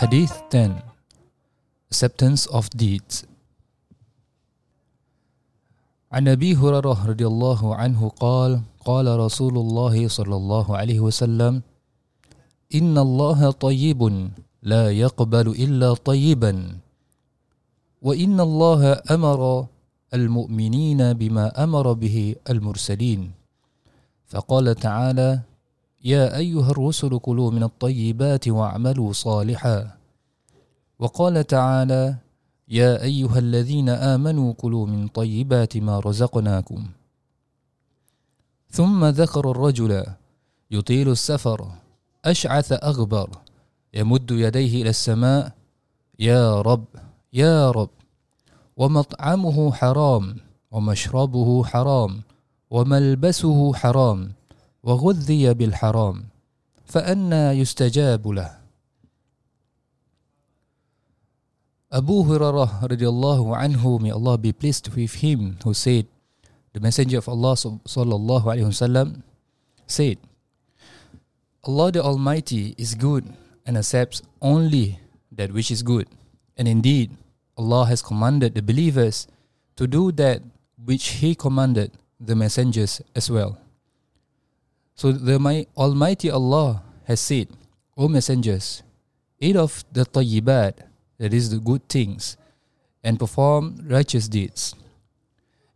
Hadith 10 Acceptance of Deeds. عن أبي هريرة رضي الله عنه قال قال رسول الله صلى الله عليه وسلم إن الله طيب لا يقبل إلا طيبا وإن الله أمر المؤمنين بما أمر به المرسلين. فقال تعالى يا أيها الرسل كلوا من الطيبات واعملوا صالحا. وقال تعالى يا أيها الذين آمنوا كلوا من طيبات ما رزقناكم. ثم ذكر الرجل يطيل السفر أشعث أغبر يمد يديه إلى السماء يا رب يا رب. ومطعمه حرام ومشربه حرام وملبسه حرام. وغذي بالحرام فأنا يستجاب له Abu Hurairah radiallahu anhu, may Allah be pleased with him, who said, the Messenger of Allah sallallahu alaihi wasallam said, Allah the Almighty is good and accepts only that which is good. And indeed, Allah has commanded the believers to do that which He commanded the messengers as well. So the my Almighty Allah has said, O messengers, eat of the tayyibat, that is the good things, and perform righteous deeds.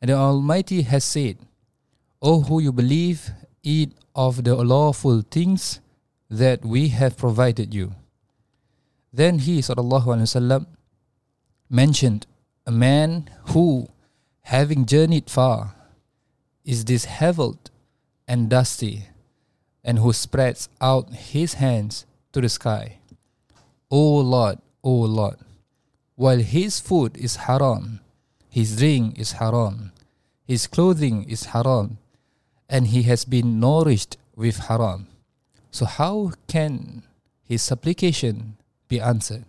And the Almighty has said, O who you believe, eat of the lawful things that we have provided you. Then he, wasallam, mentioned a man who, having journeyed far, is dishevelled and dusty and who spreads out his hands to the sky. O Lord, O Lord, while his food is haram, his drink is haram, his clothing is haram, and he has been nourished with haram. So how can his supplication be answered?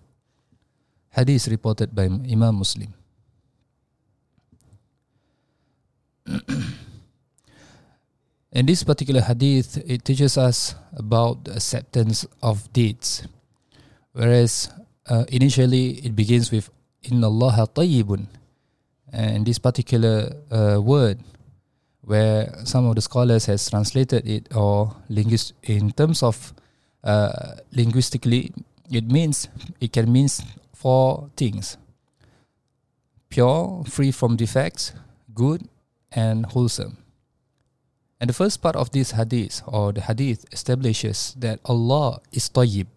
Hadith reported by Imam Muslim. In this particular hadith, it teaches us about the acceptance of deeds. Whereas uh, initially it begins with Inna Allah tayyibun. And this particular uh, word, where some of the scholars has translated it or linguist in terms of uh, linguistically, it means it can mean four things: pure, free from defects, good, and wholesome. And the first part of this hadith or the hadith establishes that Allah is tayyib.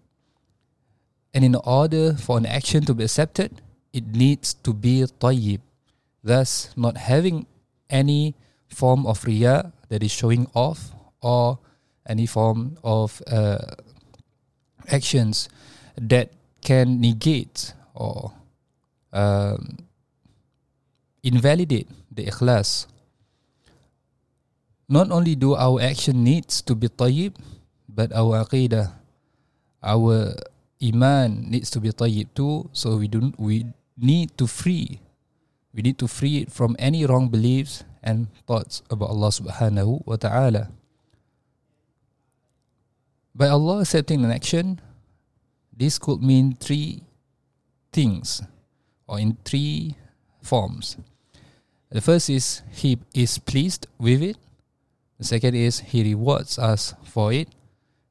And in order for an action to be accepted, it needs to be tayyib. Thus, not having any form of riya that is showing off or any form of uh, actions that can negate or um, invalidate the ikhlas not only do our action needs to be tayyib, but our aqidah, our iman needs to be tayyib too. So we do we need to free, we need to free it from any wrong beliefs and thoughts about Allah Subhanahu wa Taala. By Allah accepting an action, this could mean three things, or in three forms. The first is He is pleased with it. The second is He rewards us for it.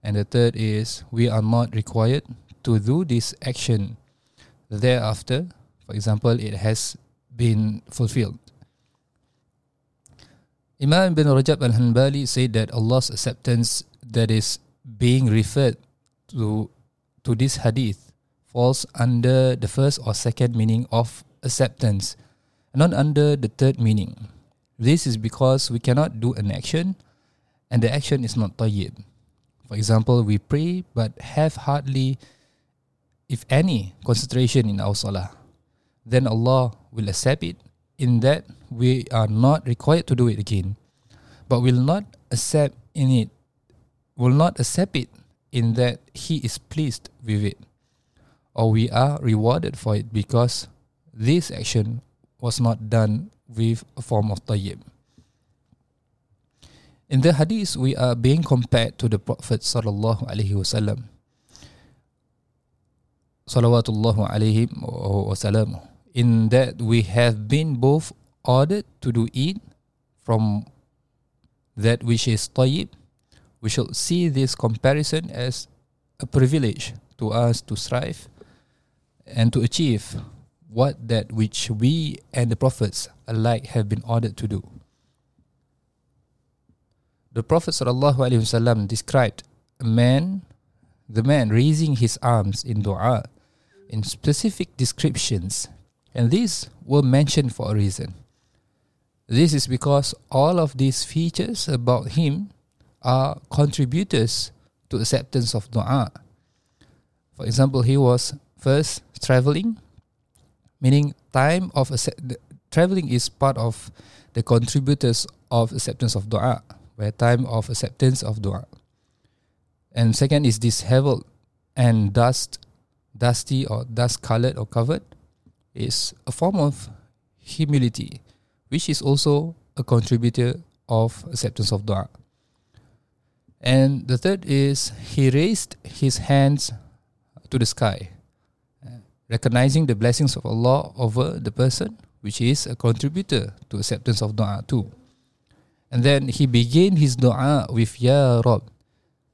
And the third is we are not required to do this action thereafter. For example, it has been fulfilled. Imam bin Rajab al Hanbali said that Allah's acceptance that is being referred to to this hadith falls under the first or second meaning of acceptance, not under the third meaning. This is because we cannot do an action and the action is not tayyib. For example, we pray but have hardly, if any, concentration in our salah. Then Allah will accept it in that we are not required to do it again, but will not accept in it, will not accept it in that He is pleased with it, or we are rewarded for it because this action was not done with a form of tayyib. In the hadith, we are being compared to the Prophet sallallahu alaihi wasallam. salawatullahu alayhi wa salam in that we have been both ordered to do it from that which is tayyib. We should see this comparison as a privilege to us to strive and to achieve what that which we and the prophets alike have been ordered to do the prophet wasallam described a man the man raising his arms in dua in specific descriptions, and these were mentioned for a reason. This is because all of these features about him are contributors to acceptance of dua. For example, he was first traveling, meaning time of traveling is part of the contributors of acceptance of dua, where time of acceptance of dua. And second is this disheveled and dust dusty or dust colored or covered is a form of humility, which is also a contributor of acceptance of dua. And the third is he raised his hands to the sky, recognizing the blessings of Allah over the person, which is a contributor to acceptance of dua too. And then he began his dua with Ya Rabb,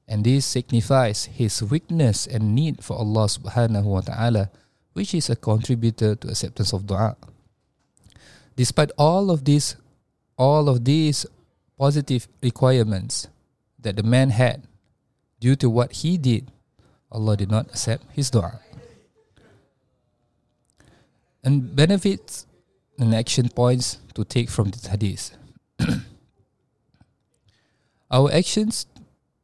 and this signifies his weakness and need for Allah subhanahu wa ta'ala, which is a contributor to acceptance of dua. Despite all of these, all of these positive requirements that the man had, due to what he did, Allah did not accept his dua. And benefits and action points to take from this hadith. Our actions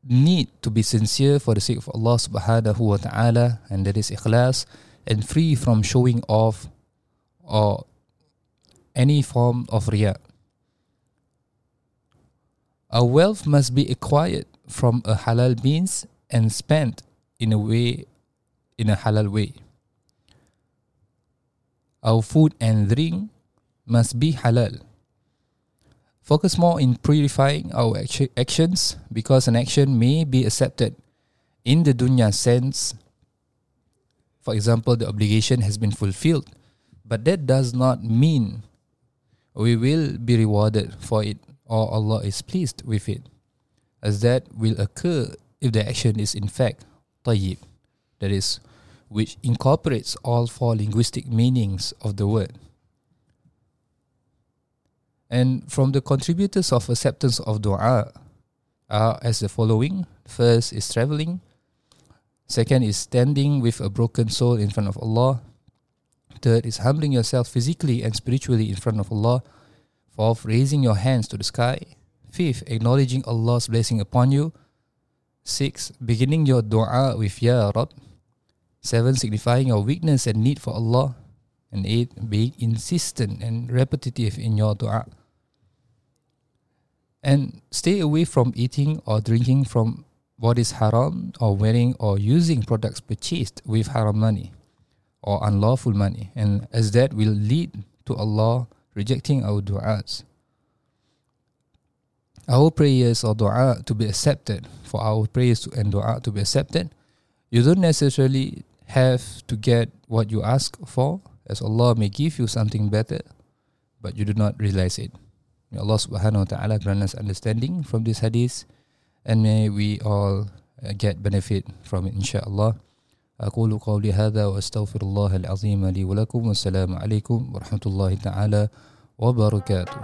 need to be sincere for the sake of Allah subhanahu wa ta'ala and that is ikhlas and free from showing off or any form of riya. Our wealth must be acquired from a halal means and spent in a way in a halal way. Our food and drink must be halal focus more in purifying our actions because an action may be accepted in the dunya sense. For example, the obligation has been fulfilled, but that does not mean we will be rewarded for it or Allah is pleased with it, as that will occur if the action is in fact tayyib, that is, which incorporates all four linguistic meanings of the word. And from the contributors of acceptance of dua are as the following. First is traveling. Second is standing with a broken soul in front of Allah. Third is humbling yourself physically and spiritually in front of Allah. Fourth, raising your hands to the sky. Fifth, acknowledging Allah's blessing upon you. Six, beginning your dua with Ya Rab. Seven, signifying your weakness and need for Allah. And eight, being insistent and repetitive in your dua and stay away from eating or drinking from what is haram or wearing or using products purchased with haram money or unlawful money and as that will lead to Allah rejecting our du'as. Our prayers or dua to be accepted, for our prayers and dua to be accepted, you don't necessarily have to get what you ask for, as Allah may give you something better, but you do not realize it. May Allah subhanahu wa ta'ala grant us understanding from this hadith and may we all uh, get benefit from it insyaAllah. أقول قولي هذا وأستغفر الله العظيم لي ولكم والسلام عليكم ورحمة الله تعالى وبركاته